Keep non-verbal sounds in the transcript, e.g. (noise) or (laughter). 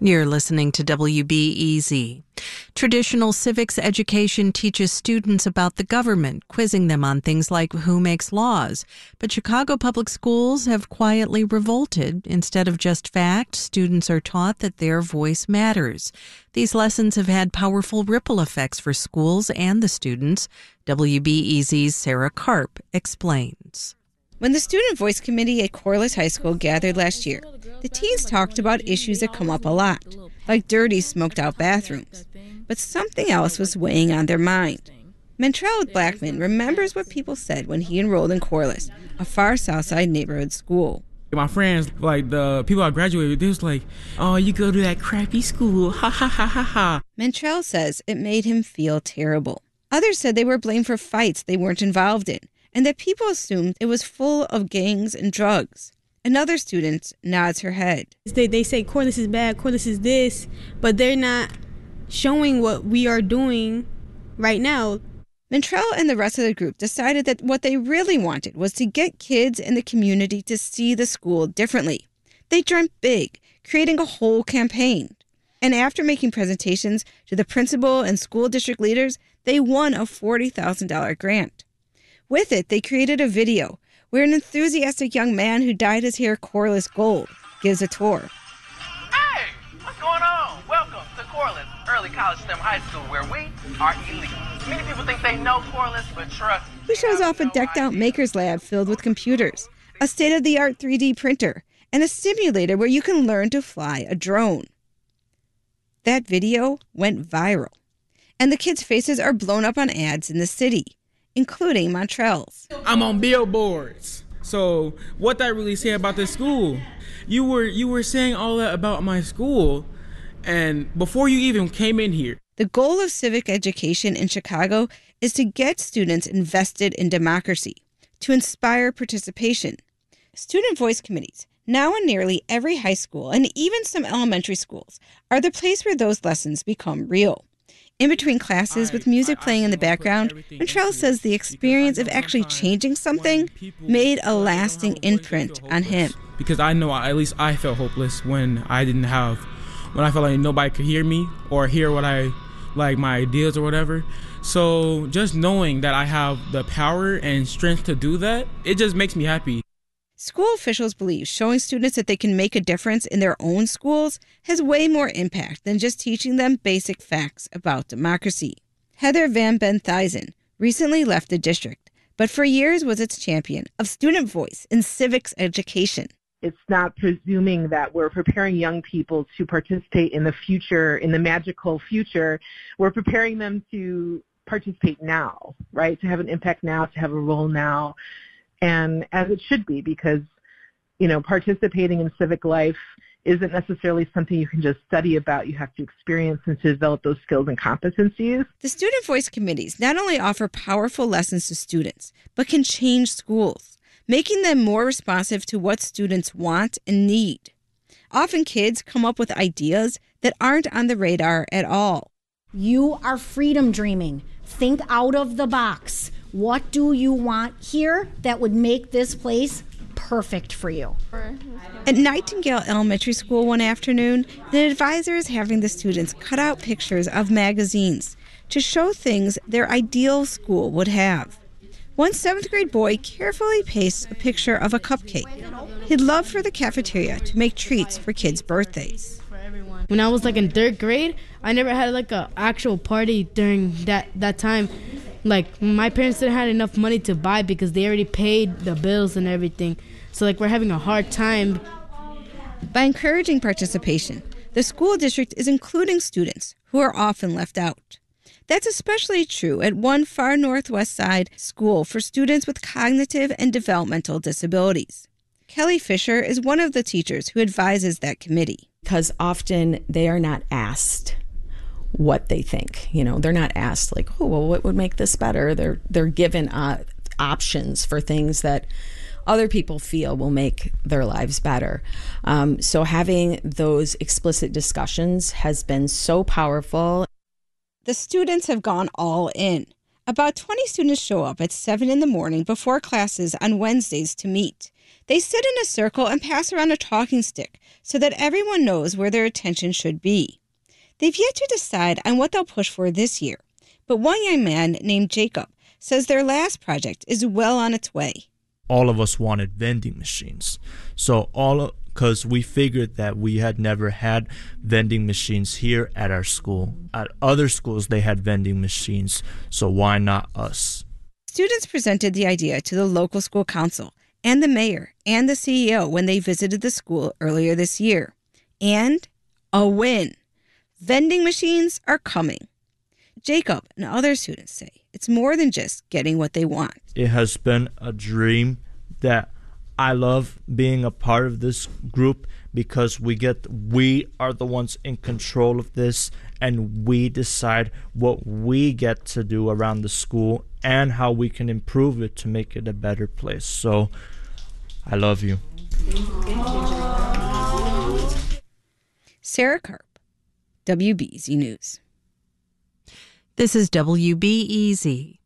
You're listening to WBEZ. Traditional civics education teaches students about the government, quizzing them on things like who makes laws. But Chicago public schools have quietly revolted. Instead of just facts, students are taught that their voice matters. These lessons have had powerful ripple effects for schools and the students. WBEZ's Sarah Karp explains. When the Student Voice Committee at Corliss High School gathered last year, the teens talked about issues that come up a lot, like dirty, smoked out bathrooms. But something else was weighing on their mind. Mantrell Blackman remembers what people said when he enrolled in Corliss, a far south side neighborhood school. My friends, like the people I graduated, with, they was like, "Oh, you go to that crappy school, (laughs) ha ha ha ha ha." Mantrell says it made him feel terrible. Others said they were blamed for fights they weren't involved in, and that people assumed it was full of gangs and drugs. Another student nods her head. They, they say Corliss is bad, Corliss is this, but they're not showing what we are doing right now. Mantrell and the rest of the group decided that what they really wanted was to get kids in the community to see the school differently. They dreamt big, creating a whole campaign. And after making presentations to the principal and school district leaders, they won a $40,000 grant. With it, they created a video where an enthusiastic young man who dyed his hair Corliss gold gives a tour. Hey, what's going on? Welcome to Corliss Early College STEM High School, where we are elite. Many people think they know Corliss, but trust. He shows off a decked out maker's lab filled with computers, a state of the art 3D printer, and a simulator where you can learn to fly a drone. That video went viral, and the kids' faces are blown up on ads in the city including Mantrell's. I'm on billboards. So what did I really say about this school? You were you were saying all that about my school, and before you even came in here. The goal of civic education in Chicago is to get students invested in democracy, to inspire participation. Student voice committees, now in nearly every high school and even some elementary schools, are the place where those lessons become real. In between classes, with music playing in the background, Mantrell says the experience of actually changing something made a lasting imprint on him. Because I know at least I felt hopeless when I didn't have, when I felt like nobody could hear me or hear what I, like my ideas or whatever. So just knowing that I have the power and strength to do that, it just makes me happy. School officials believe showing students that they can make a difference in their own schools has way more impact than just teaching them basic facts about democracy. Heather Van Benthuysen recently left the district, but for years was its champion of student voice in civics education. It's not presuming that we're preparing young people to participate in the future, in the magical future. We're preparing them to participate now, right? To have an impact now, to have a role now and as it should be because you know participating in civic life isn't necessarily something you can just study about. You have to experience and to develop those skills and competencies. The Student Voice Committees not only offer powerful lessons to students, but can change schools, making them more responsive to what students want and need. Often kids come up with ideas that aren't on the radar at all. You are freedom dreaming. Think out of the box. What do you want here that would make this place perfect for you? At Nightingale Elementary School one afternoon, the advisor is having the students cut out pictures of magazines to show things their ideal school would have. One seventh grade boy carefully pastes a picture of a cupcake. He'd love for the cafeteria to make treats for kids' birthdays. When I was like in third grade, I never had like an actual party during that that time like my parents didn't have enough money to buy because they already paid the bills and everything. So like we're having a hard time. By encouraging participation, the school district is including students who are often left out. That's especially true at one far northwest side school for students with cognitive and developmental disabilities. Kelly Fisher is one of the teachers who advises that committee. Because often they are not asked what they think. You know, they're not asked like, "Oh, well, what would make this better?" They're they're given uh, options for things that other people feel will make their lives better. Um, so having those explicit discussions has been so powerful. The students have gone all in. About 20 students show up at 7 in the morning before classes on Wednesdays to meet. They sit in a circle and pass around a talking stick so that everyone knows where their attention should be. They've yet to decide on what they'll push for this year, but one young man named Jacob says their last project is well on its way. All of us wanted vending machines. So all because we figured that we had never had vending machines here at our school. At other schools they had vending machines, so why not us? Students presented the idea to the local school council and the mayor and the CEO when they visited the school earlier this year. And a win. Vending machines are coming. Jacob and other students say it's more than just getting what they want. It has been a dream that I love being a part of this group because we get we are the ones in control of this and we decide what we get to do around the school and how we can improve it to make it a better place. So I love you. Sarah Karp, WBEZ News. This is WBEZ.